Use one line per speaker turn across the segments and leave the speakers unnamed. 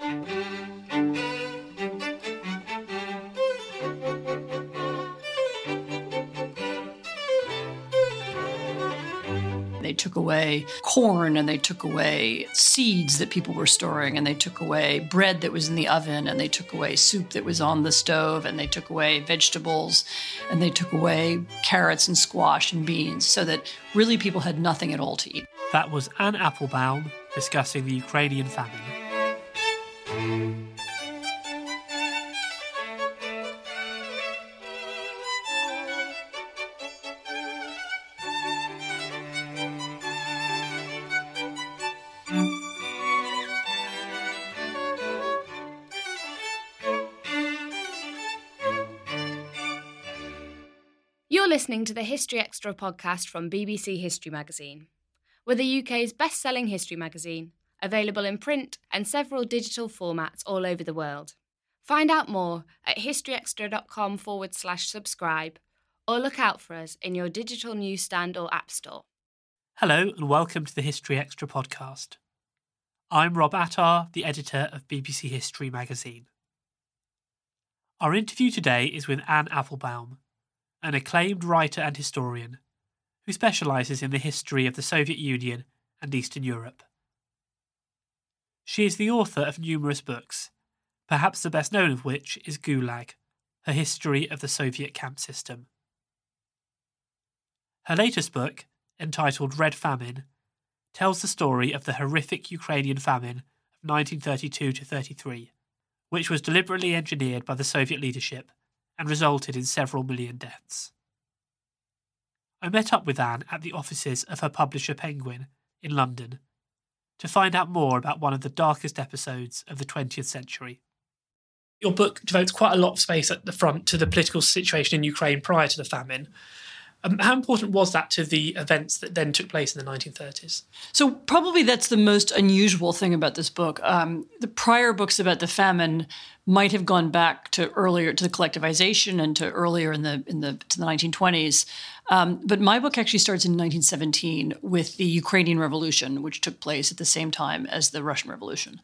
They took away corn and they took away seeds that people were storing and they took away bread that was in the oven and they took away soup that was on the stove and they took away vegetables and they took away carrots and squash and beans so that really people had nothing at all to eat.
That was Anne Applebaum discussing the Ukrainian famine.
You're listening to the History Extra podcast from BBC History Magazine. We're the UK's best selling history magazine, available in print and several digital formats all over the world. Find out more at historyextra.com forward slash subscribe or look out for us in your digital newsstand or app store.
Hello, and welcome to the History Extra podcast. I'm Rob Attar, the editor of BBC History magazine. Our interview today is with Anne Applebaum, an acclaimed writer and historian who specialises in the history of the Soviet Union and Eastern Europe. She is the author of numerous books, perhaps the best known of which is Gulag, Her History of the Soviet Camp System. Her latest book, entitled Red Famine, tells the story of the horrific Ukrainian famine of 1932 33, which was deliberately engineered by the Soviet leadership and resulted in several million deaths. I met up with Anne at the offices of her publisher Penguin in London to find out more about one of the darkest episodes of the 20th century. Your book devotes quite a lot of space at the front to the political situation in Ukraine prior to the famine. Um, how important was that to the events that then took place in the 1930s?
So, probably that's the most unusual thing about this book. Um, the prior books about the famine might have gone back to earlier to the collectivization and to earlier in the in the to the 1920s. Um, but my book actually starts in 1917 with the Ukrainian Revolution, which took place at the same time as the Russian Revolution.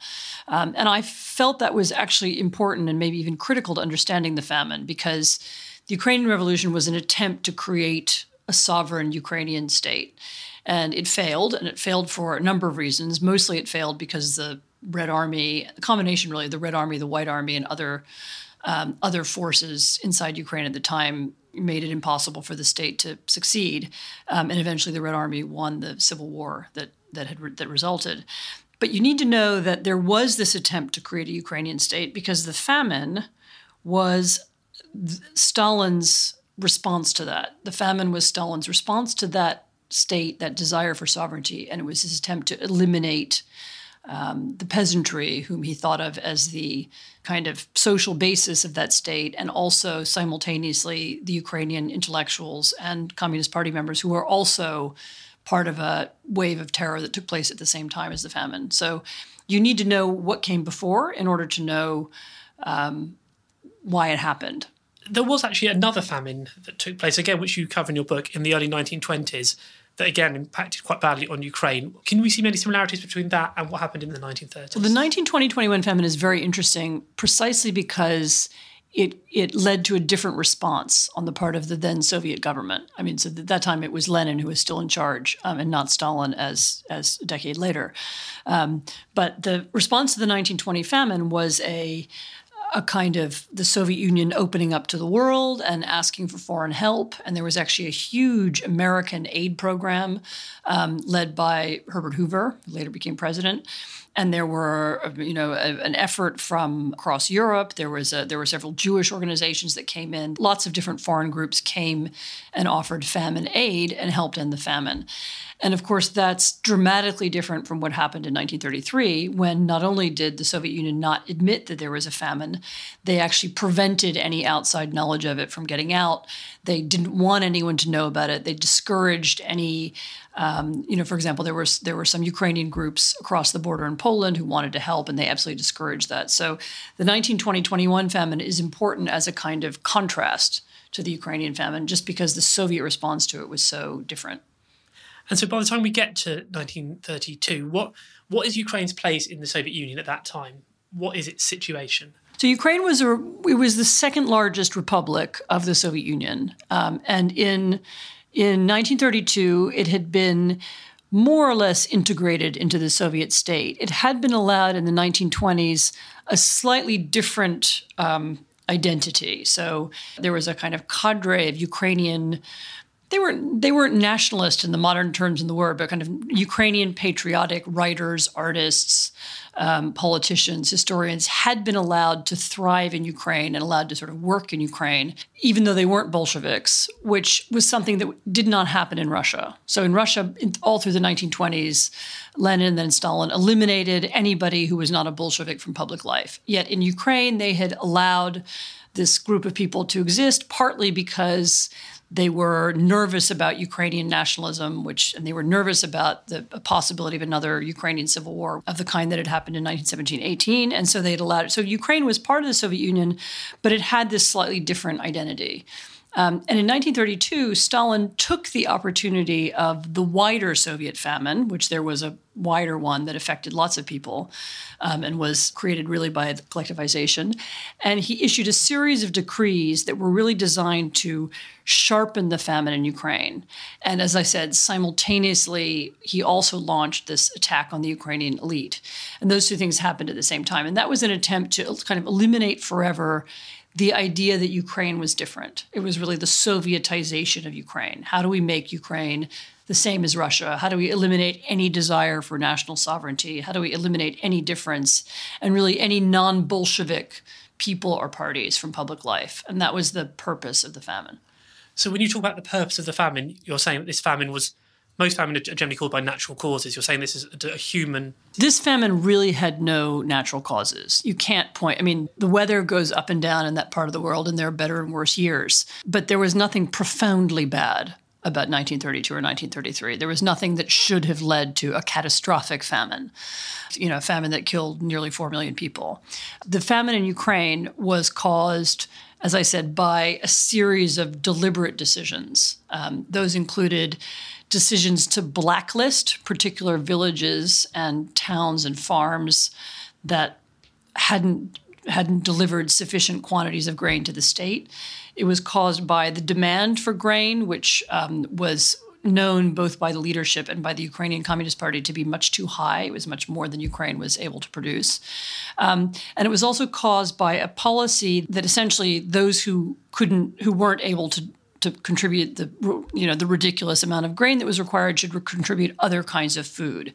Um, and I felt that was actually important and maybe even critical to understanding the famine because the Ukrainian Revolution was an attempt to create a sovereign Ukrainian state. And it failed, and it failed for a number of reasons. Mostly it failed because the Red Army, the combination really, the Red Army, the White Army, and other um, other forces inside Ukraine at the time made it impossible for the state to succeed. Um, and eventually, the Red Army won the civil war that that had re- that resulted. But you need to know that there was this attempt to create a Ukrainian state because the famine was Stalin's response to that. The famine was Stalin's response to that state, that desire for sovereignty, and it was his attempt to eliminate um, the peasantry, whom he thought of as the kind of social basis of that state, and also simultaneously the Ukrainian intellectuals and Communist Party members who were also part of a wave of terror that took place at the same time as the famine. So you need to know what came before in order to know um, why it happened.
There was actually another famine that took place, again, which you cover in your book, in the early 1920s, that again impacted quite badly on Ukraine. Can we see many similarities between that and what happened in the 1930s?
Well, the 1920 21 famine is very interesting precisely because it it led to a different response on the part of the then Soviet government. I mean, so at that time it was Lenin who was still in charge, um, and not Stalin as as a decade later. Um, but the response to the 1920 famine was a a kind of the Soviet Union opening up to the world and asking for foreign help. And there was actually a huge American aid program um, led by Herbert Hoover, who later became president. And there were, uh, you know, a, an effort from across Europe. There was a, there were several Jewish organizations that came in. Lots of different foreign groups came and offered famine aid and helped end the famine. And of course, that's dramatically different from what happened in 1933, when not only did the Soviet Union not admit that there was a famine, they actually prevented any outside knowledge of it from getting out. They didn't want anyone to know about it. They discouraged any, um, you know, for example, there was there were some Ukrainian groups across the border in Poland who wanted to help, and they absolutely discouraged that. So the 1920-21 famine is important as a kind of contrast to the Ukrainian famine, just because the Soviet response to it was so different.
And so by the time we get to 1932, what what is Ukraine's place in the Soviet Union at that time? What is its situation?
So Ukraine was a it was the second largest republic of the Soviet Union, um, and in in 1932 it had been more or less integrated into the Soviet state. It had been allowed in the 1920s a slightly different um, identity. So there was a kind of cadre of Ukrainian they weren't they weren't nationalist in the modern terms in the word, but kind of Ukrainian patriotic writers, artists, um, politicians, historians had been allowed to thrive in Ukraine and allowed to sort of work in Ukraine, even though they weren't Bolsheviks, which was something that did not happen in Russia. So in Russia, all through the 1920s, Lenin and then Stalin eliminated anybody who was not a Bolshevik from public life. Yet in Ukraine, they had allowed this group of people to exist partly because they were nervous about Ukrainian nationalism, which and they were nervous about the possibility of another Ukrainian civil war of the kind that had happened in 1917-18, and so they had allowed it. So Ukraine was part of the Soviet Union, but it had this slightly different identity. Um, and in 1932, Stalin took the opportunity of the wider Soviet famine, which there was a wider one that affected lots of people um, and was created really by the collectivization. And he issued a series of decrees that were really designed to sharpen the famine in Ukraine. And as I said, simultaneously, he also launched this attack on the Ukrainian elite. And those two things happened at the same time. And that was an attempt to kind of eliminate forever the idea that Ukraine was different. It was really the Sovietization of Ukraine. How do we make Ukraine the same as Russia? How do we eliminate any desire for national sovereignty? How do we eliminate any difference and really any non Bolshevik people or parties from public life? And that was the purpose of the famine.
So, when you talk about the purpose of the famine, you're saying that this famine was most famine are generally caused by natural causes. You're saying this is a, human.
This famine really had no natural causes. You can't point. I mean, the weather goes up and down in that part of the world, and there are better and worse years. But there was nothing profoundly bad about 1932 or 1933. There was nothing that should have led to a catastrophic famine, you know, a famine that killed nearly 4 million people. The famine in Ukraine was caused, as I said, by a series of deliberate decisions. Um, those included decisions to blacklist particular villages and towns and farms that hadn't hadn't delivered sufficient quantities of grain to the state. It was caused by the demand for grain, which um, was known both by the leadership and by the Ukrainian Communist Party to be much too high. It was much more than Ukraine was able to produce. Um, and it was also caused by a policy that essentially those who couldn't, who weren't able to to contribute the you know the ridiculous amount of grain that was required should contribute other kinds of food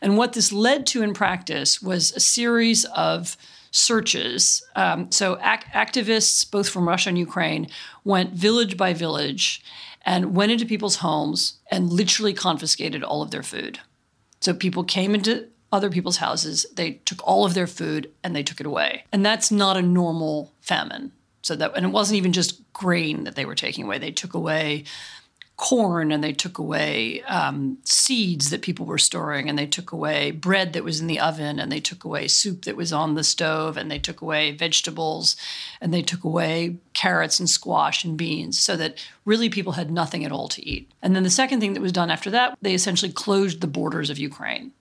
and what this led to in practice was a series of searches. Um, so ac- activists, both from Russia and Ukraine, went village by village and went into people's homes and literally confiscated all of their food. So people came into other people's houses, they took all of their food and they took it away. And that's not a normal famine. So that and it wasn't even just grain that they were taking away. They took away corn and they took away um, seeds that people were storing and they took away bread that was in the oven and they took away soup that was on the stove and they took away vegetables and they took away carrots and squash and beans so that really people had nothing at all to eat and then the second thing that was done after that they essentially closed the borders of ukraine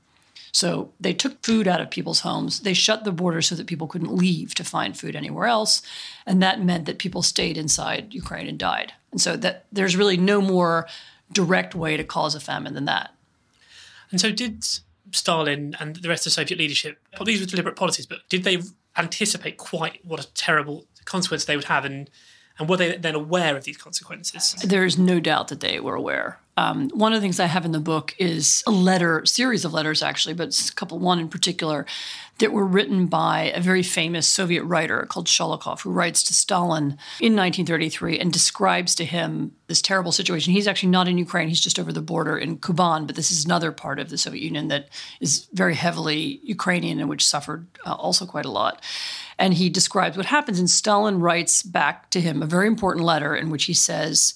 so they took food out of people's homes. They shut the border so that people couldn't leave to find food anywhere else. And that meant that people stayed inside Ukraine and died. And so that there's really no more direct way to cause a famine than that.
And so did Stalin and the rest of the Soviet leadership, well, these were deliberate policies, but did they anticipate quite what a terrible consequence they would have and and were they then aware of these consequences?
There's no doubt that they were aware. Um, one of the things I have in the book is a letter, series of letters actually, but a couple, one in particular, that were written by a very famous Soviet writer called Sholokhov, who writes to Stalin in 1933 and describes to him this terrible situation. He's actually not in Ukraine, he's just over the border in Kuban, but this is another part of the Soviet Union that is very heavily Ukrainian and which suffered uh, also quite a lot. And he describes what happens, and Stalin writes back to him a very important letter in which he says,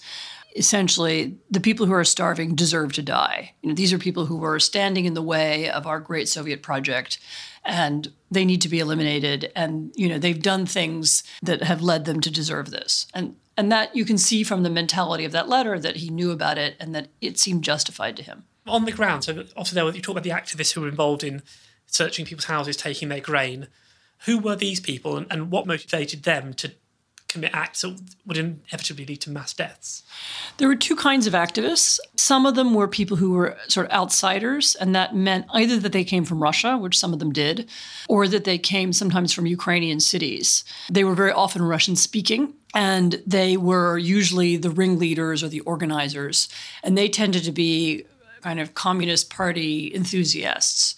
essentially the people who are starving deserve to die. You know, these are people who were standing in the way of our great Soviet project and they need to be eliminated and you know they've done things that have led them to deserve this. And and that you can see from the mentality of that letter that he knew about it and that it seemed justified to him.
On the ground, so obviously there you talk about the activists who were involved in searching people's houses, taking their grain. Who were these people and, and what motivated them to commit acts that would inevitably lead to mass deaths?
There were two kinds of activists. Some of them were people who were sort of outsiders, and that meant either that they came from Russia, which some of them did, or that they came sometimes from Ukrainian cities. They were very often Russian speaking. And they were usually the ringleaders or the organizers, and they tended to be kind of Communist Party enthusiasts.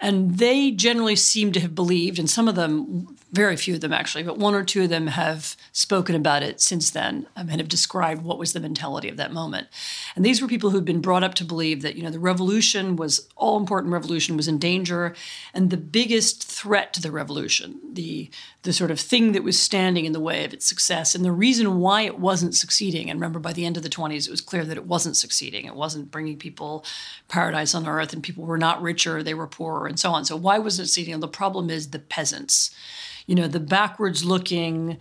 And they generally seem to have believed, and some of them, very few of them actually, but one or two of them have spoken about it since then um, and have described what was the mentality of that moment. And these were people who'd been brought up to believe that, you know, the revolution was, all important revolution was in danger. And the biggest threat to the revolution, the, the sort of thing that was standing in the way of its success, and the reason why it wasn't succeeding. And remember, by the end of the 20s, it was clear that it wasn't succeeding. It wasn't bringing people paradise on earth, and people were not richer, they were poorer and so on. So why wasn't it succeeding? The problem is the peasants, you know, the backwards looking,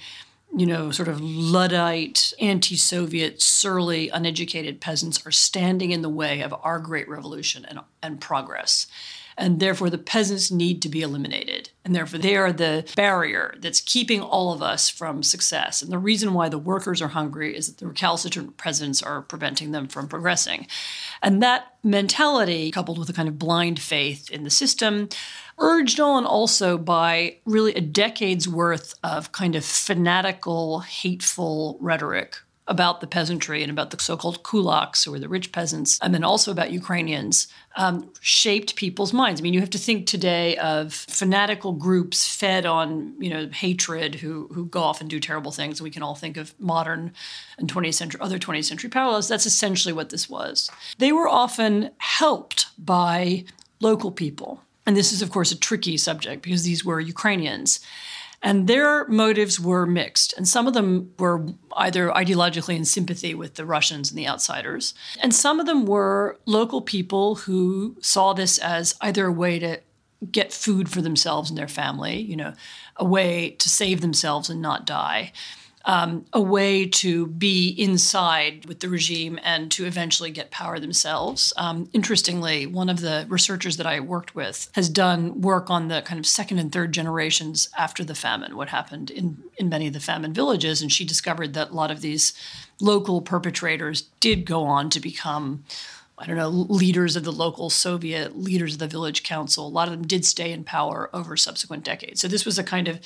you know, sort of Luddite, anti Soviet, surly, uneducated peasants are standing in the way of our great revolution and, and progress and therefore the peasants need to be eliminated. And therefore, they are the barrier that's keeping all of us from success. And the reason why the workers are hungry is that the recalcitrant peasants are preventing them from progressing. And that mentality, coupled with a kind of blind faith in the system, urged on also by really a decade's worth of kind of fanatical, hateful rhetoric about the peasantry and about the so-called kulaks, were the rich peasants, and then also about Ukrainians, um, shaped people's minds. I mean, you have to think today of fanatical groups fed on, you know, hatred who who go off and do terrible things. We can all think of modern and 20th century, other 20th century parallels. That's essentially what this was. They were often helped by local people. And this is, of course, a tricky subject because these were Ukrainians. And their motives were mixed. And some of them were either ideologically in sympathy with the Russians and the outsiders. And some of them were local people who saw this as either a way to get food for themselves and their family, you know, a way to save themselves and not die um, a way to be inside with the regime and to eventually get power themselves. Um, interestingly, one of the researchers that I worked with has done work on the kind of second and third generations after the famine, what happened in, in many of the famine villages. And she discovered that a lot of these local perpetrators did go on to become. I don't know, leaders of the local Soviet, leaders of the village council. A lot of them did stay in power over subsequent decades. So this was a kind of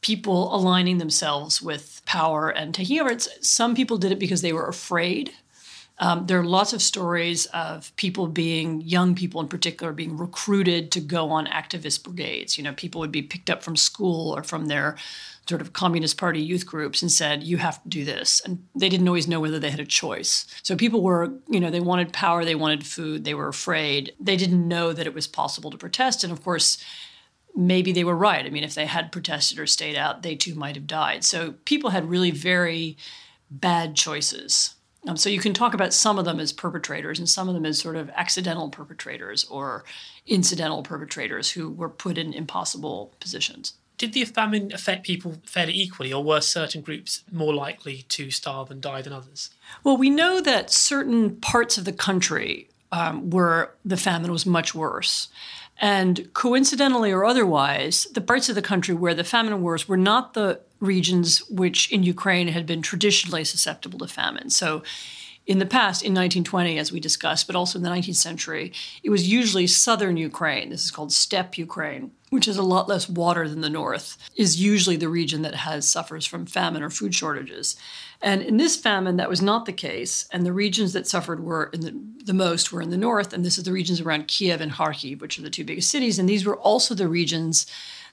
people aligning themselves with power and taking over. It's, some people did it because they were afraid Um, there are lots of stories of people being, young people in particular, being recruited to go on activist brigades. You know, people would be picked up from school or from their sort of Communist Party youth groups and said, you have to do this. And they didn't always know whether they had a choice. So people were, you know, they wanted power, they wanted food, they were afraid. They didn't know that it was possible to protest. And of course, maybe they were right. I mean, if they had protested or stayed out, they too might have died. So people had really very bad choices. Um, so you can talk about some of them as perpetrators and some of them as sort of accidental perpetrators or incidental perpetrators who were put in impossible positions.
Did the famine affect people fairly equally, or were certain groups more likely to starve and die than others?
Well, we know that certain parts of the country um, where the famine was much worse. And coincidentally or otherwise, the parts of the country where the famine wars were not the regions which in Ukraine had been traditionally susceptible to famine. So in the past, in 1920, as we discussed, but also in the 19th century, it was usually southern Ukraine. This is called steppe Ukraine, which has a lot less water than the north, is usually the region that has suffers from famine or food shortages. And in this famine, that was not the case. And the regions that suffered were in the, the most were in the north. And this is the regions around Kiev and Kharkiv, which are the two biggest cities. And these were also the regions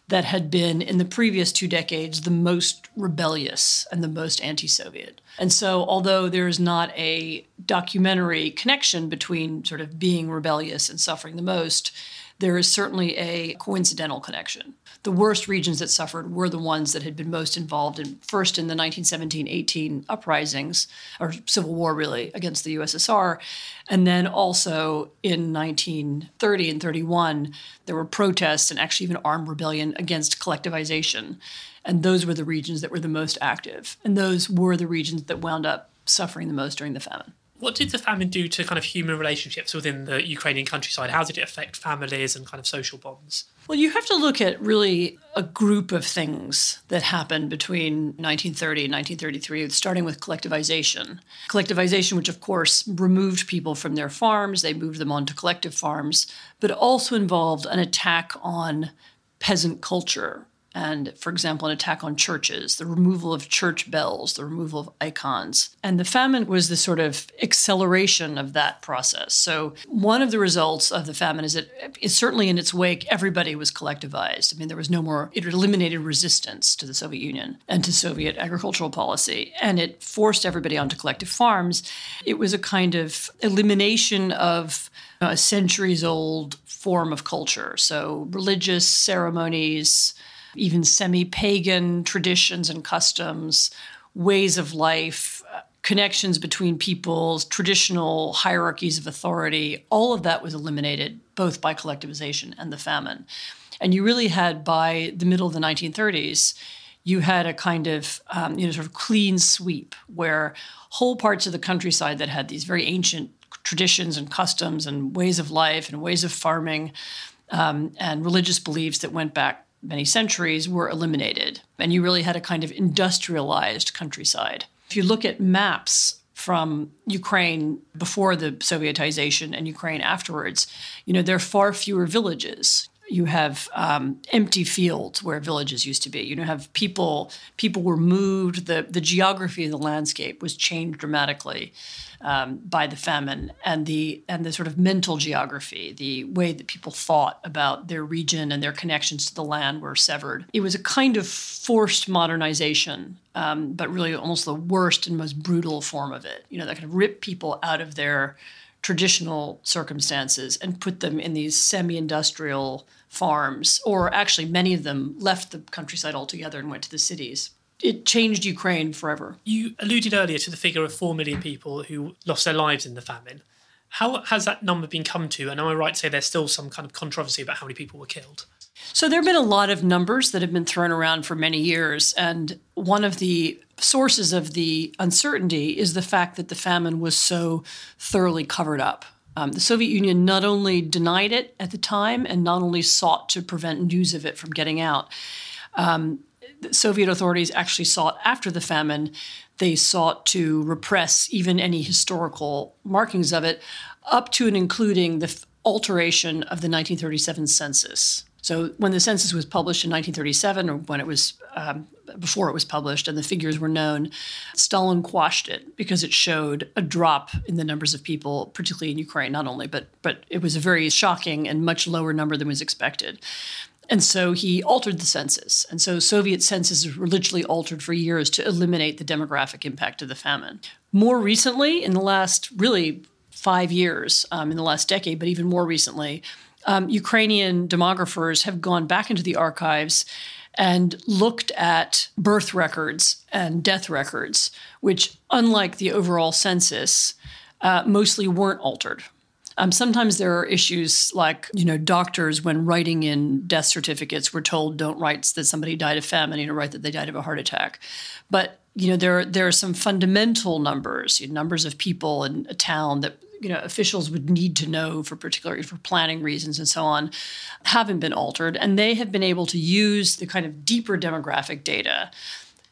that had been in the previous two decades the most rebellious and the most anti Soviet. And so, although there's not a documentary connection between sort of being rebellious and suffering the most, there is certainly a coincidental connection. The worst regions that suffered were the ones that had been most involved in first in the 1917 18 uprisings, or civil war really, against the USSR. And then also in 1930 and 31, there were protests and actually even armed rebellion against collectivization. And those were the regions that were the most active. And those were the regions that wound up suffering the most during the famine.
What did the famine do to kind of human relationships within the Ukrainian countryside? How did it affect families and kind of social bonds?
Well, you have to look at really a group of things that happened between 1930 and 1933, starting with collectivization. Collectivization, which of course removed people from their farms, they moved them onto collective farms, but also involved an attack on peasant culture and, for example, an attack on churches, the removal of church bells, the removal of icons. And the famine was the sort of acceleration of that process. So, one of the results of the famine is that, certainly in its wake, everybody was collectivized. I mean, there was no more, it eliminated resistance to the Soviet Union and to Soviet agricultural policy, and it forced everybody onto collective farms. It was a kind of elimination of a centuries old form of culture. So, religious ceremonies, even semi pagan traditions and customs, ways of life, uh, connections between peoples, traditional hierarchies of authority, all of that was eliminated both by collectivization and the famine. And you really had, by the middle of the 1930s, you had a kind of um, you know sort of clean sweep where whole parts of the countryside that had these very ancient traditions and customs and ways of life and ways of farming um, and religious beliefs that went back many centuries were eliminated. And you really had a kind of industrialized countryside. If you look at maps from Ukraine before the Sovietization and Ukraine afterwards, you know, there are far fewer villages. You have um, empty fields where villages used to be. You know, have people people were moved. the The geography of the landscape was changed dramatically um, by the famine and the and the sort of mental geography, the way that people thought about their region and their connections to the land were severed. It was a kind of forced modernization, um, but really almost the worst and most brutal form of it. You know, that kind of ripped people out of their traditional circumstances and put them in these semi-industrial farms, or actually many of them left the countryside altogether and went to the cities it changed Ukraine forever.
You alluded earlier to the figure of 4 million people who lost their lives in the famine. How has that number been come to? And am I right to say there's still some kind of controversy about how many people were killed?
So there have been a lot of numbers that have been thrown around for many years. And one of the sources of the uncertainty is the fact that the famine was so thoroughly covered up. Um, the Soviet Union not only denied it at the time and not only sought to prevent news of it from getting out, um, Soviet authorities actually sought after the famine, they sought to repress even any historical markings of it, up to and including the alteration of the 1937 census. So when the census was published in 1937, or when it was um, before it was published and the figures were known, Stalin quashed it because it showed a drop in the numbers of people, particularly in Ukraine, not only, but but it was a very shocking and much lower number than was expected. And so he altered the census. And so Soviet censuses were literally altered for years to eliminate the demographic impact of the famine. More recently, in the last really five years, um, in the last decade, but even more recently, um, Ukrainian demographers have gone back into the archives and looked at birth records and death records, which, unlike the overall census, uh, mostly weren't altered. Um, sometimes there are issues like, you know, doctors, when writing in death certificates, were told don't write that somebody died of famine, you know, write that they died of a heart attack. But, you know, there, there are some fundamental numbers, you know, numbers of people in a town that you know officials would need to know for particularly for planning reasons and so on haven't been altered. And they have been able to use the kind of deeper demographic data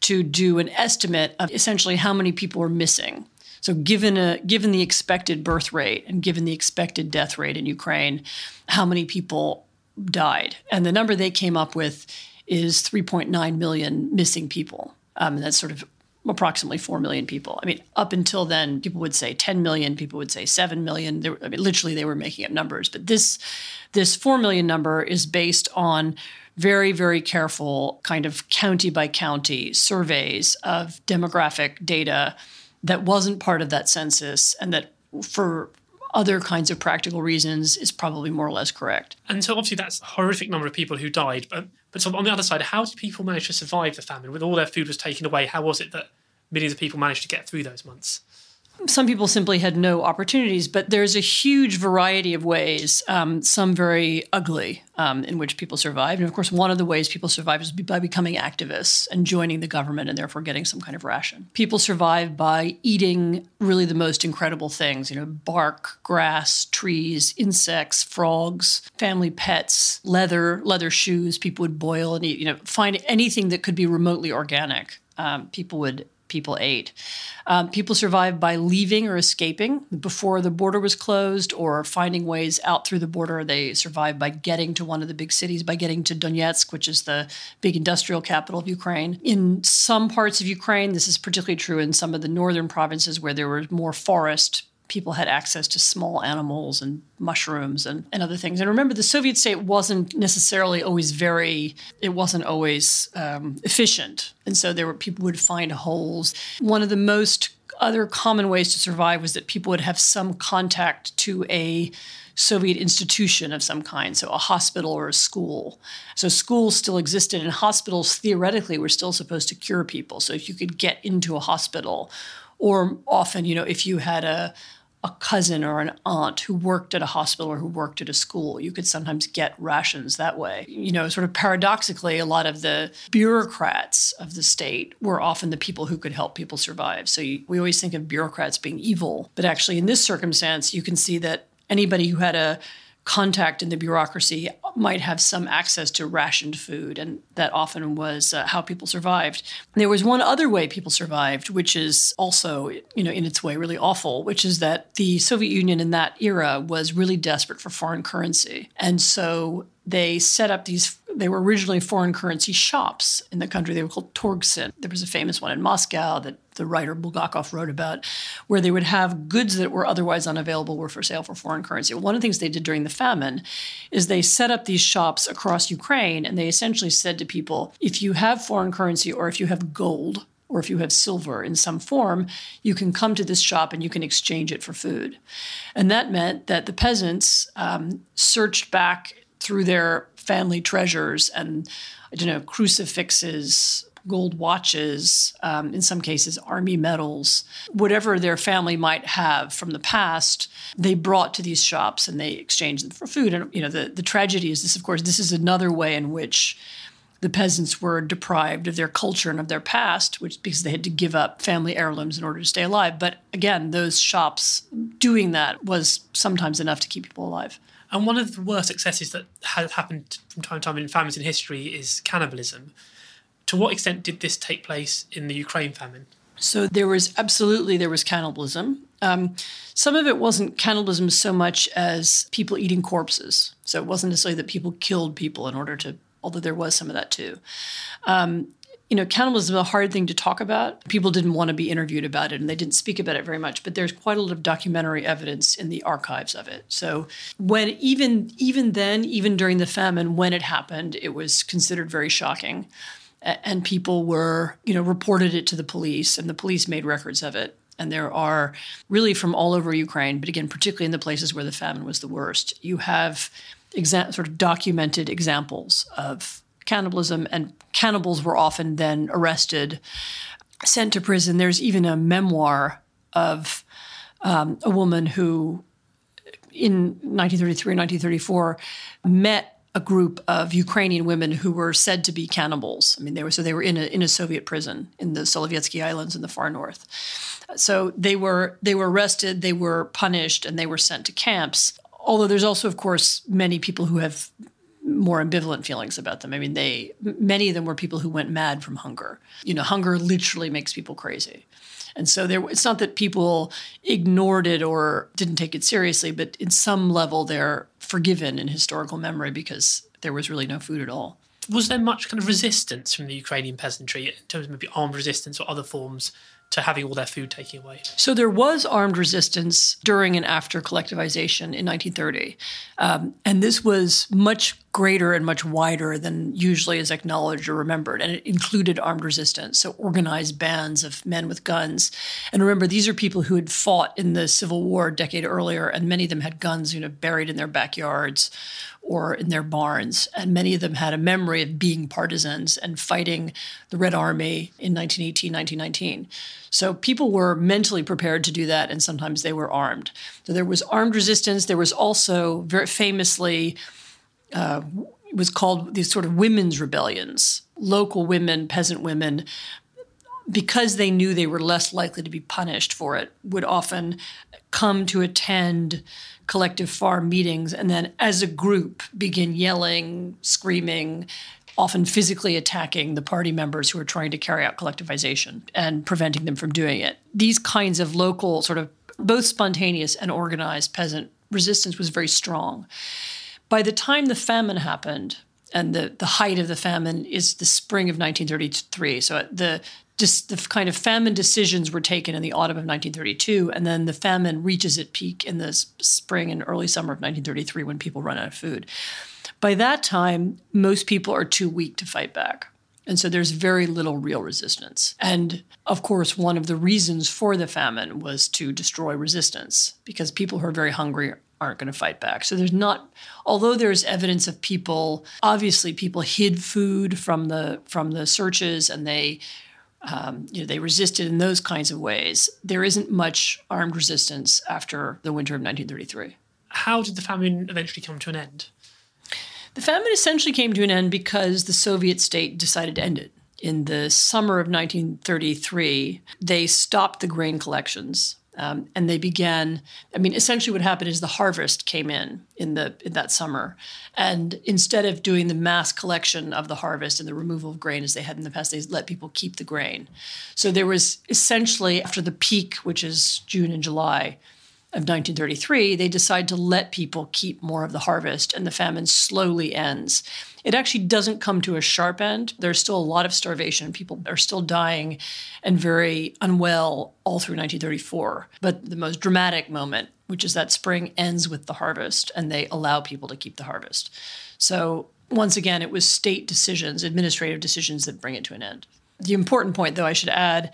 to do an estimate of essentially how many people are missing. So given a given the expected birth rate and given the expected death rate in Ukraine how many people died? And the number they came up with is 3.9 million missing people. Um, and that's sort of approximately 4 million people. I mean, up until then, people would say 10 million, people would say 7 million. There, I mean, literally, they were making up numbers. But this, this 4 million number is based on very, very careful kind of county by county surveys of demographic data that wasn't part of that census and that for other kinds of practical reasons is probably more or less correct.
And so obviously that's a horrific number of people who died. But but on the other side, how did people manage to survive the famine? With all their food was taken away, how was it that millions of people managed to get through those months?
Some people simply had no opportunities, but there's a huge variety of ways, um, some very ugly, um, in which people survived. And of course, one of the ways people survived is by becoming activists and joining the government and therefore getting some kind of ration. People survived by eating really the most incredible things, you know, bark, grass, trees, insects, frogs, family pets, leather, leather shoes. People would boil and eat, you know, find anything that could be remotely organic. Um, people would people ate. Um, people survived by leaving or escaping before the border was closed or finding ways out through the border. They survived by getting to one of the big cities, by getting to Donetsk, which is the big industrial capital of Ukraine. In some parts of Ukraine, this is particularly true in some of the northern provinces where there was more forest people had access to small animals and mushrooms and, and other things. And remember, the Soviet state wasn't necessarily always very, it wasn't always um, efficient. And so there were people would find holes. One of the most other common ways to survive was that people would have some contact to a Soviet institution of some kind, so a hospital or a school. So schools still existed, and hospitals theoretically were still supposed to cure people. So if you could get into a hospital, or often, you know, if you had a a cousin or an aunt who worked at a hospital or who worked at a school. You could sometimes get rations that way. You know, sort of paradoxically, a lot of the bureaucrats of the state were often the people who could help people survive. So you, we always think of bureaucrats being evil, but actually, in this circumstance, you can see that anybody who had a contact in the bureaucracy might have some access to rationed food, and that often was uh, how people survived. There was one other way people survived, which is also, you know, in its way really awful, which is that the Soviet Union in that era was really desperate for foreign currency, and so they set up these they were originally foreign currency shops in the country. They were called torgsin. There was a famous one in moscow that the writer bulgakov wrote about where they would have goods that were otherwise unavailable were for sale for foreign currency one of the things they did during the famine is they set up these shops across ukraine and they essentially said to people if you have foreign currency or if you have gold or if you have silver in some form, you can come to this shop and you can exchange it for food. And that meant that the peasants um, searched back through their family treasures and I don't know crucifixes, gold watches, um, in some cases army medals, whatever their family might have from the past, they brought to these shops and they exchanged them for food. And you know the the tragedy is this, of course, this is another way in which the peasants were deprived of their culture and of their past, which because they had to give up family heirlooms in order to stay alive. But again, those shops doing that was sometimes enough to keep people alive.
And one of the worst excesses that has happened from time to time in famines in history is cannibalism. To what extent did this take place in the Ukraine famine?
So there was absolutely there was cannibalism. Um, some of it wasn't cannibalism so much as people eating corpses. So it wasn't necessarily that people killed people in order to, although there was some of that too. Um, you know, cannibalism is a hard thing to talk about. People didn't want to be interviewed about it and they didn't speak about it very much, but there's quite a lot of documentary evidence in the archives of it. So when even even then, even during the famine, when it happened, it was considered very shocking. And people were, you know, reported it to the police and the police made records of it. And there are really from all over Ukraine, but again, particularly in the places where the famine was the worst, you have exa- sort of documented examples of cannibalism, and cannibals were often then arrested, sent to prison. There's even a memoir of um, a woman who, in 1933 1934, met a group of Ukrainian women who were said to be cannibals. I mean, they were so they were in a in a Soviet prison in the Solovetsky Islands in the far north. So they were they were arrested, they were punished, and they were sent to camps. Although there's also, of course, many people who have more ambivalent feelings about them. I mean, they many of them were people who went mad from hunger. You know, hunger literally makes people crazy. And so there, it's not that people ignored it or didn't take it seriously, but in some level they're forgiven in historical memory because there was really no food at all.
Was there much kind of resistance from the Ukrainian peasantry in terms of maybe armed resistance or other forms to having all their food taken away.
So there was armed resistance during and after collectivization in 1930. Um, and this was much greater and much wider than usually is acknowledged or remembered. And it included armed resistance, so organized bands of men with guns. And remember, these are people who had fought in the Civil War a decade earlier, and many of them had guns, you know, buried in their backyards or in their barns. And many of them had a memory of being partisans and fighting the Red Army in 1918, 1919. So people were mentally prepared to do that, and sometimes they were armed. So there was armed resistance. There was also very famously, uh, was called these sort of women's rebellions. Local women, peasant women, because they knew they were less likely to be punished for it, would often come to attend collective farm meetings and then as a group begin yelling, screaming, often physically attacking the party members who are trying to carry out collectivization and preventing them from doing it. These kinds of local, sort of both spontaneous and organized peasant resistance was very strong. By the time the famine happened, and the, the height of the famine is the spring of 1933. So the just the kind of famine decisions were taken in the autumn of 1932, and then the famine reaches its peak in the spring and early summer of 1933 when people run out of food. By that time, most people are too weak to fight back. And so there's very little real resistance. And of course, one of the reasons for the famine was to destroy resistance because people who are very hungry aren't going to fight back. So there's not although there's evidence of people obviously people hid food from the from the searches and they um, you know, they resisted in those kinds of ways. There isn't much armed resistance after the winter of 1933.
How did the famine eventually come to an end?
The famine essentially came to an end because the Soviet state decided to end it. In the summer of 1933, they stopped the grain collections um, and they began. I mean, essentially, what happened is the harvest came in in the in that summer, and instead of doing the mass collection of the harvest and the removal of grain as they had in the past, they let people keep the grain. So there was essentially after the peak, which is June and July, of 1933, they decide to let people keep more of the harvest, and the famine slowly ends. It actually doesn't come to a sharp end. There's still a lot of starvation. People are still dying and very unwell all through 1934. But the most dramatic moment, which is that spring, ends with the harvest, and they allow people to keep the harvest. So once again, it was state decisions, administrative decisions that bring it to an end. The important point, though, I should add,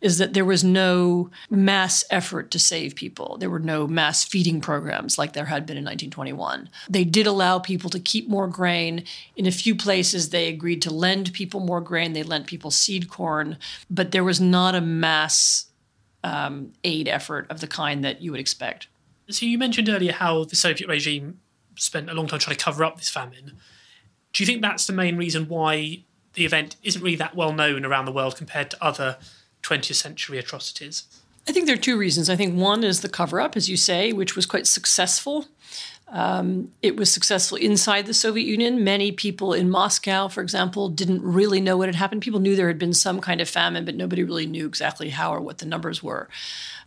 is that there was no mass effort to save people. There were no mass feeding programs like there had been in 1921. They did allow people to keep more grain. In a few places, they agreed to lend people more grain. They lent people seed corn, but there was not a mass um, aid effort of the kind that you would expect.
So you mentioned earlier how the Soviet regime spent a long time trying to cover up this famine. Do you think that's the main reason why the event isn't really that well known around the world compared to other 20th century atrocities?
I think there are two reasons. I think one is the cover up, as you say, which was quite successful. Um, it was successful inside the Soviet Union. Many people in Moscow, for example, didn't really know what had happened. People knew there had been some kind of famine, but nobody really knew exactly how or what the numbers were.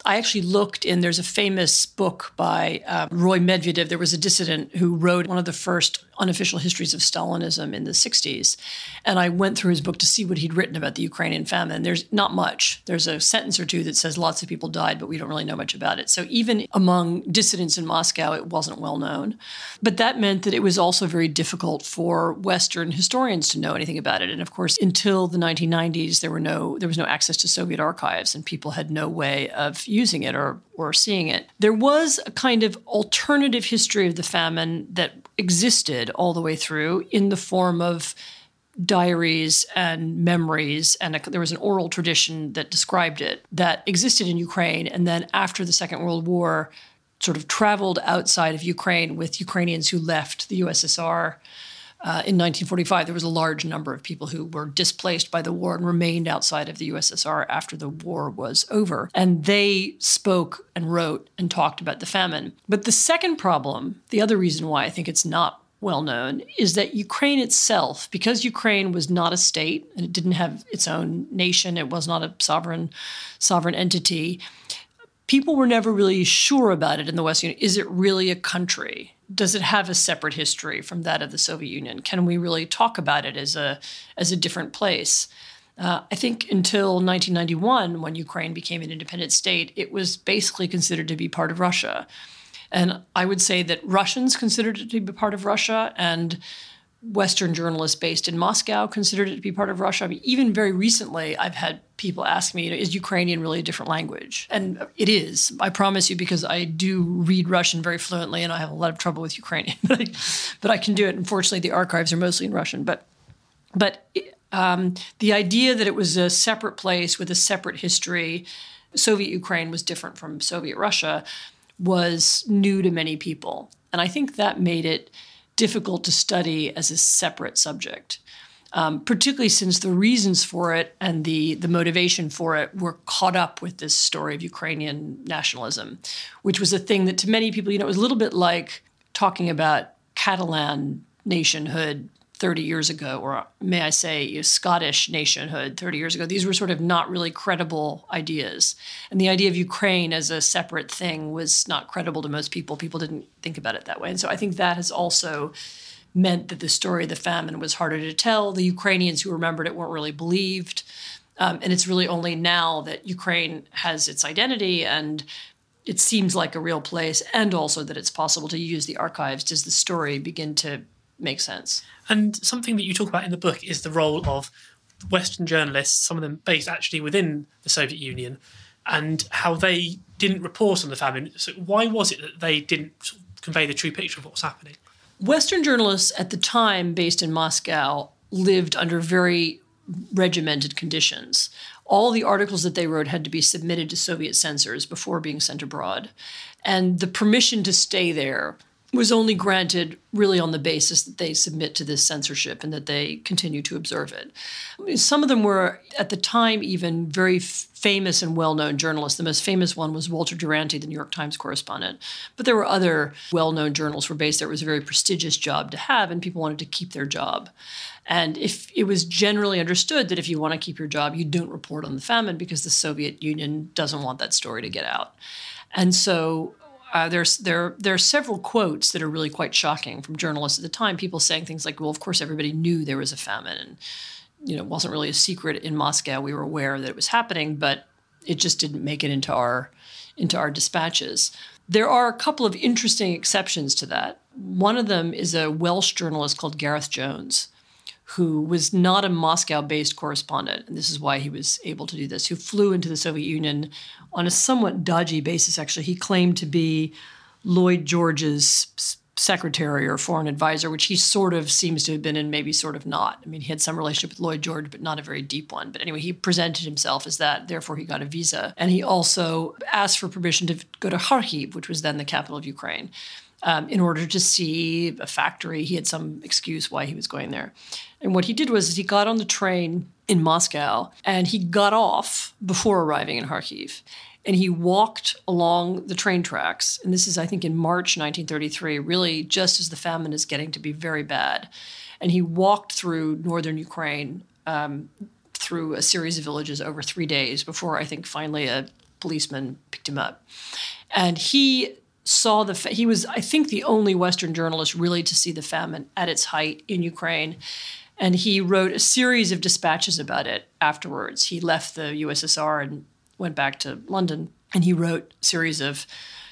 I actually looked in, there's a famous book by uh, Roy Medvedev. There was a dissident who wrote one of the first unofficial histories of Stalinism in the 60s. And I went through his book to see what he'd written about the Ukrainian famine. There's not much. There's a sentence or two that says lots of people died, but we don't really know much about it. So even among dissidents in Moscow, it wasn't well known. But that meant that it was also very difficult for Western historians to know anything about it. And of course, until the 1990s, there were no there was no access to Soviet archives, and people had no way of using it or or seeing it. There was a kind of alternative history of the famine that existed all the way through in the form of diaries and memories, and a, there was an oral tradition that described it that existed in Ukraine. And then after the Second World War, sort of traveled outside of Ukraine with Ukrainians who left the USSR uh, in 1945, there was a large number of people who were displaced by the war and remained outside of the USSR after the war was over. And they spoke and wrote and talked about the famine. But the second problem, the other reason why I think it's not well known, is that Ukraine itself, because Ukraine was not a state and it didn't have its own nation, it was not a sovereign sovereign entity. People were never really sure about it in the West Union. Is it really a country? does it have a separate history from that of the Soviet Union? Can we really talk about it as a as a different place? Uh, I think until 1991, when Ukraine became an independent state, it was basically considered to be part of Russia. And I would say that Russians considered it to be part of Russia, and Western journalists based in Moscow considered it to be part of Russia. I mean, even very recently, I've had people ask me, is Ukrainian really a different language? And it is. I promise you, because I do read Russian very fluently and I have a lot of trouble with Ukrainian, but I, but I can do it. Unfortunately, the archives are mostly in Russian. But, but um, the idea that it was a separate place with a separate history, Soviet Ukraine was different from Soviet Russia, was new to many people. And I think that made it difficult to study as a separate subject. Um, particularly since the reasons for it and the the motivation for it were caught up with this story of Ukrainian nationalism, which was a thing that to many people, you know, it was a little bit like talking about Catalan nationhood 30 years ago, or may I say, Scottish nationhood 30 years ago. These were sort of not really credible ideas. And the idea of Ukraine as a separate thing was not credible to most people. People didn't think about it that way. And so I think that has also meant that the story of the famine was harder to tell. The Ukrainians who remembered it weren't really believed. Um, and it's really only now that Ukraine has its identity and it seems like a real place, and also that it's possible to use the archives, does the story begin to make sense.
And something that you talk about in the book is the role of Western journalists, some of them based actually within the Soviet Union, and how they didn't report on the famine. So, why was it that they didn't convey the true picture of what was happening?
Western journalists at the time, based in Moscow, lived under very regimented conditions. All the articles that they wrote had to be submitted to Soviet censors before being sent abroad. And the permission to stay there was only granted really on the basis that they submit to this censorship and that they continue to observe it. Some of them were, at the time, even very f- famous and well known journalists. The most famous one was Walter Duranty, the New York Times correspondent. But there were other well known journalists were based there. It was a very prestigious job to have, and people wanted to keep their job. And if it was generally understood that if you want to keep your job, you don't report on the famine because the Soviet Union doesn't want that story to get out. And so uh, there's there there are several quotes that are really quite shocking from journalists at the time. People saying things like, "Well, of course, everybody knew there was a famine, and you know, it wasn't really a secret in Moscow. We were aware that it was happening, but it just didn't make it into our into our dispatches." There are a couple of interesting exceptions to that. One of them is a Welsh journalist called Gareth Jones, who was not a Moscow based correspondent, and this is why he was able to do this, who flew into the Soviet Union on a somewhat dodgy basis, actually. He claimed to be Lloyd George's secretary or foreign advisor, which he sort of seems to have been and maybe sort of not. I mean, he had some relationship with Lloyd George, but not a very deep one. But anyway, he presented himself as that, therefore, he got a visa. And he also asked for permission to go to Kharkiv, which was then the capital of Ukraine. Um, in order to see a factory. He had some excuse why he was going there. And what he did was he got on the train in Moscow and he got off before arriving in Kharkiv. and he walked along the train tracks. And this is, I think, in March 1933, really just as the famine is getting to be very bad. And he walked through northern Ukraine um, through a series of villages over three days before I think finally a policeman picked him up. And he saw the fa- he was I think the only Western journalist really to see the famine at its height in Ukraine. And he wrote a series of dispatches about it afterwards. He left the USSR and went back to London, and he wrote a series of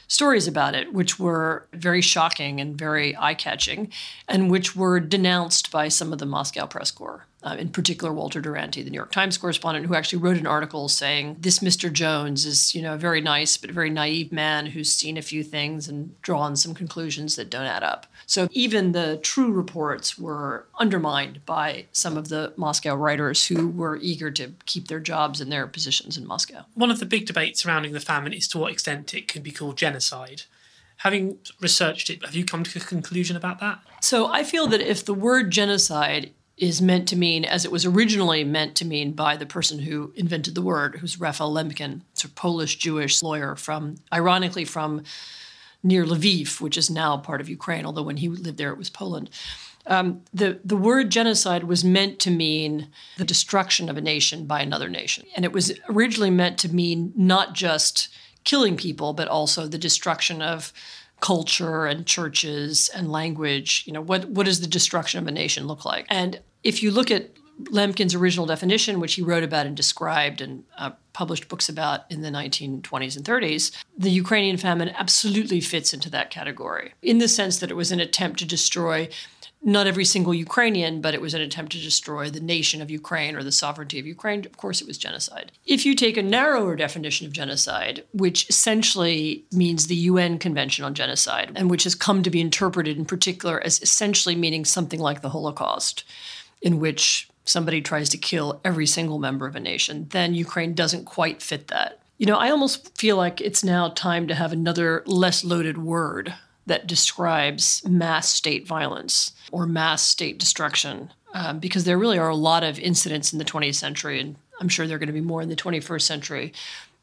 stories about it, which were very shocking and very eye catching, and which were denounced by some of the Moscow press corps. Uh, in particular, Walter Duranty, the New York Times correspondent, who actually wrote an article saying this Mr. Jones is, you know, a very nice but very naive man who's seen a few things and drawn some conclusions that don't add up. So even the true reports were undermined by some of the Moscow writers who were eager to keep their jobs and their positions in Moscow.
One of the big debates surrounding the famine is to what extent it can be called genocide. Having researched it, have you come to a conclusion about that?
So I feel that if the word genocide is meant to mean, as it was originally meant to mean by the person who invented the word, who's Raphael Lemkin, a Polish Jewish lawyer from, ironically, from near Lviv, which is now part of Ukraine, although when he lived there it was Poland. Um, the, the word genocide was meant to mean the destruction of a nation by another nation. And it was originally meant to mean not just killing people, but also the destruction of culture and churches and language. You know, what, what does the destruction of a nation look like? And if you look at Lemkin's original definition, which he wrote about and described and uh, published books about in the 1920s and 30s, the Ukrainian famine absolutely fits into that category in the sense that it was an attempt to destroy not every single Ukrainian, but it was an attempt to destroy the nation of Ukraine or the sovereignty of Ukraine. Of course, it was genocide. If you take a narrower definition of genocide, which essentially means the UN Convention on Genocide, and which has come to be interpreted in particular as essentially meaning something like the Holocaust, in which somebody tries to kill every single member of a nation, then Ukraine doesn't quite fit that. You know, I almost feel like it's now time to have another less loaded word that describes mass state violence or mass state destruction, um, because there really are a lot of incidents in the 20th century, and I'm sure there are going to be more in the 21st century,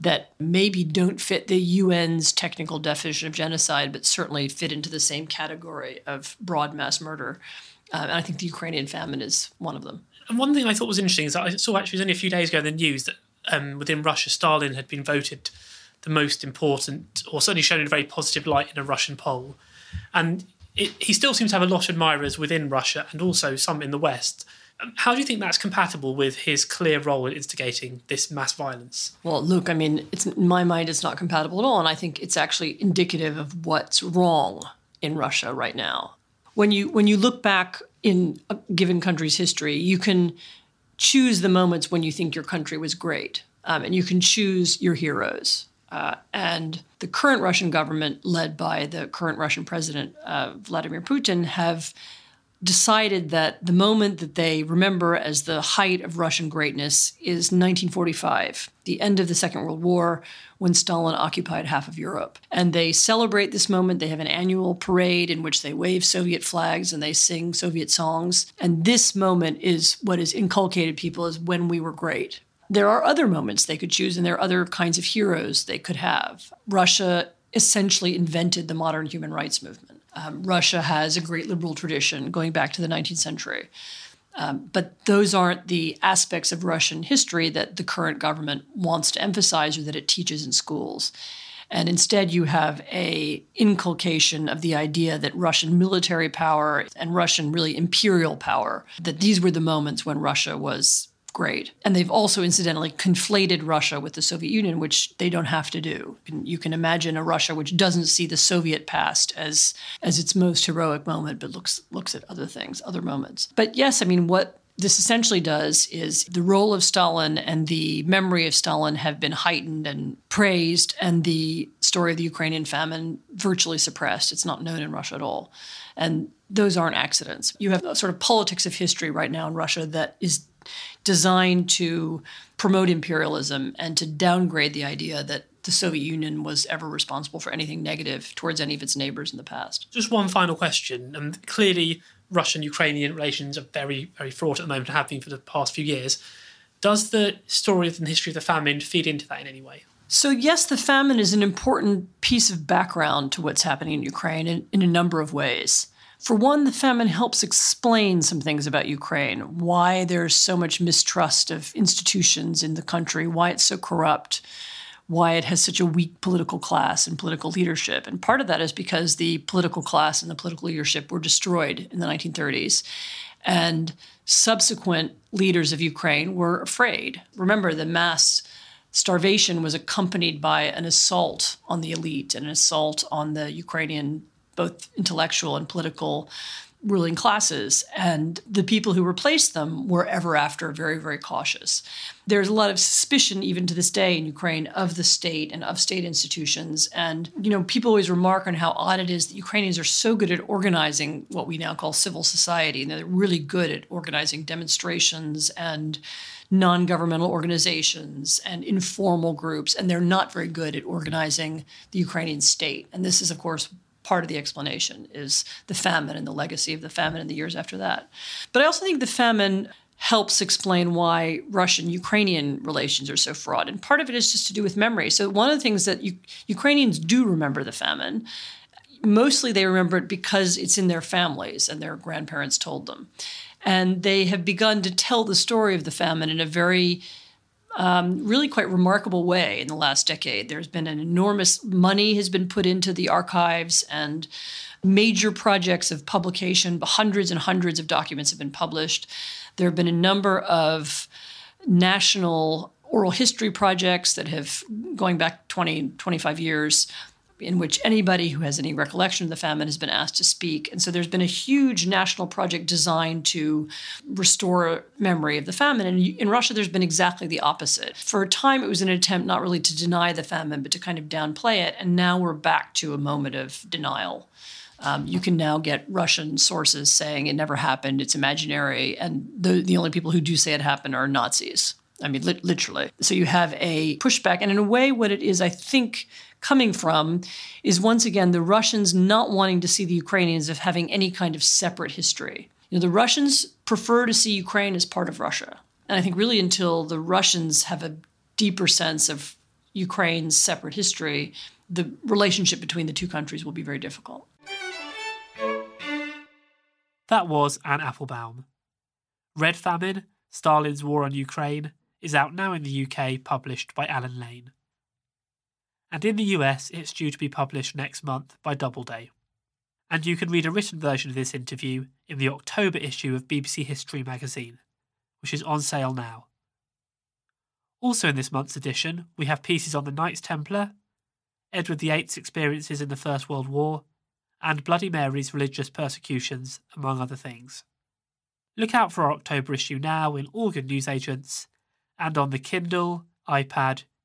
that maybe don't fit the UN's technical definition of genocide, but certainly fit into the same category of broad mass murder. Uh, and I think the Ukrainian famine is one of them.
And one thing I thought was interesting is that I saw actually it was only a few days ago in the news that um, within Russia, Stalin had been voted the most important, or certainly shown in a very positive light in a Russian poll. And it, he still seems to have a lot of admirers within Russia and also some in the West. Um, how do you think that's compatible with his clear role in instigating this mass violence?
Well, look, I mean, it's in my mind, it's not compatible at all, and I think it's actually indicative of what's wrong in Russia right now. When you when you look back in a given country's history, you can choose the moments when you think your country was great, um, and you can choose your heroes. Uh, and the current Russian government, led by the current Russian president uh, Vladimir Putin, have decided that the moment that they remember as the height of Russian greatness is 1945, the end of the Second World War, when Stalin occupied half of Europe. And they celebrate this moment. They have an annual parade in which they wave Soviet flags and they sing Soviet songs. And this moment is what is inculcated people as when we were great. There are other moments they could choose, and there are other kinds of heroes they could have. Russia essentially invented the modern human rights movement. Um, Russia has a great liberal tradition going back to the 19th century. Um, but those aren't the aspects of Russian history that the current government wants to emphasize or that it teaches in schools. And instead, you have a inculcation of the idea that Russian military power and Russian really imperial power, that these were the moments when Russia was great. And they've also incidentally conflated Russia with the Soviet Union, which they don't have to do. You can imagine a Russia which doesn't see the Soviet past as as its most heroic moment, but looks looks at other things, other moments. But yes, I mean what this essentially does is the role of Stalin and the memory of Stalin have been heightened and praised, and the story of the Ukrainian famine virtually suppressed. It's not known in Russia at all. And those aren't accidents. You have a sort of politics of history right now in Russia that is designed to promote imperialism and to downgrade the idea that the Soviet Union was ever responsible for anything negative towards any of its neighbors in the past.
Just one final question. And clearly, Russian Ukrainian relations are very, very fraught at the moment and have been for the past few years. Does the story and history of the famine feed into that in any way?
So, yes, the famine is an important piece of background to what's happening in Ukraine in, in, a number of ways. For one, the famine helps explain some things about Ukraine, why there's so much mistrust of institutions in the country, why it's so corrupt, why it has such a weak political class and political leadership. And part of that is because the political class and the political leadership were destroyed in the 1930s. And subsequent leaders of Ukraine were afraid. Remember, the mass starvation was accompanied by an assault on the elite, and an assault on the Ukrainian both intellectual and political ruling classes. And the people who replaced them were ever after very, very cautious. There's a lot of suspicion, even to this day in Ukraine, of the state and of state institutions. And, you know, people always remark on how odd it is that Ukrainians are so good at organizing what we now call civil society. And they're really good at organizing demonstrations and non governmental organizations and informal groups, and they're not very good at organizing the Ukrainian state. And this is, of course, part of the explanation is the famine and the legacy of the famine in the years after that. But I also think the famine helps explain why Russian Ukrainian relations are so fraught. And part of it is just to do with memory. So, one of the things that Ukrainians do remember the famine, mostly they remember it because it's in their families and their grandparents told them. And they have begun to tell the story of the famine in a very um, really quite remarkable way in the last decade. There's been an enormous money has been put into the archives and major projects of publication. Hundreds and hundreds of documents have been published. There have been a number of national oral history projects that have going back 20 25 years in which anybody who has any recollection of the famine has been asked to speak. And so there's been a huge national project designed to restore memory of the famine. And in Russia, there's been exactly the opposite. For a time, it was an attempt not really to deny the famine, but to kind of downplay it. And now we're back to a moment of denial. Um, you can now get Russian sources saying it never happened, it's imaginary, and the, the only people who do say it happened are Nazis. I mean, li- literally. So you have a pushback. And in a way, what it is, I think, coming from is once again the Russians not wanting to see the Ukrainians as having any kind of separate history. You know, the Russians prefer to see Ukraine as part of Russia. And I think really until the Russians have a deeper sense of Ukraine's separate history, the relationship between the two countries will be very difficult.
That was Anne Applebaum. Red Famine Stalin's War on Ukraine is out now in the UK, published by Allen Lane and in the US it's due to be published next month by Doubleday. And you can read a written version of this interview in the October issue of BBC History magazine, which is on sale now. Also in this month's edition, we have pieces on the Knights Templar, Edward VIII's experiences in the First World War, and Bloody Mary's religious persecutions, among other things. Look out for our October issue now in all good newsagents and on the Kindle, iPad,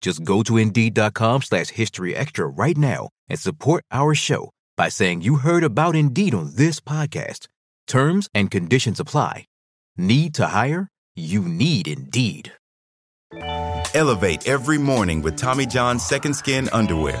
Just go to Indeed.com slash History Extra right now and support our show by saying you heard about Indeed on this podcast. Terms and conditions apply. Need to hire? You need Indeed.
Elevate every morning with Tommy John's Second Skin Underwear.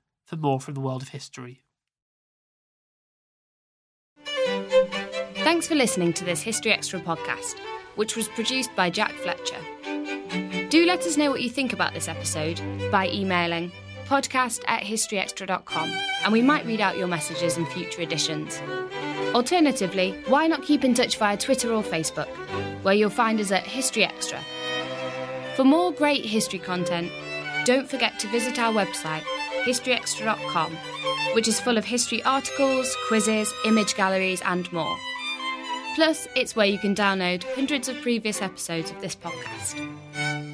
for more from the world of history.
Thanks for listening to this History Extra podcast, which was produced by Jack Fletcher. Do let us know what you think about this episode by emailing podcast at historyextra.com and we might read out your messages in future editions. Alternatively, why not keep in touch via Twitter or Facebook, where you'll find us at History Extra. For more great history content, don't forget to visit our website, historyextra.com, which is full of history articles, quizzes, image galleries, and more. Plus, it's where you can download hundreds of previous episodes of this podcast.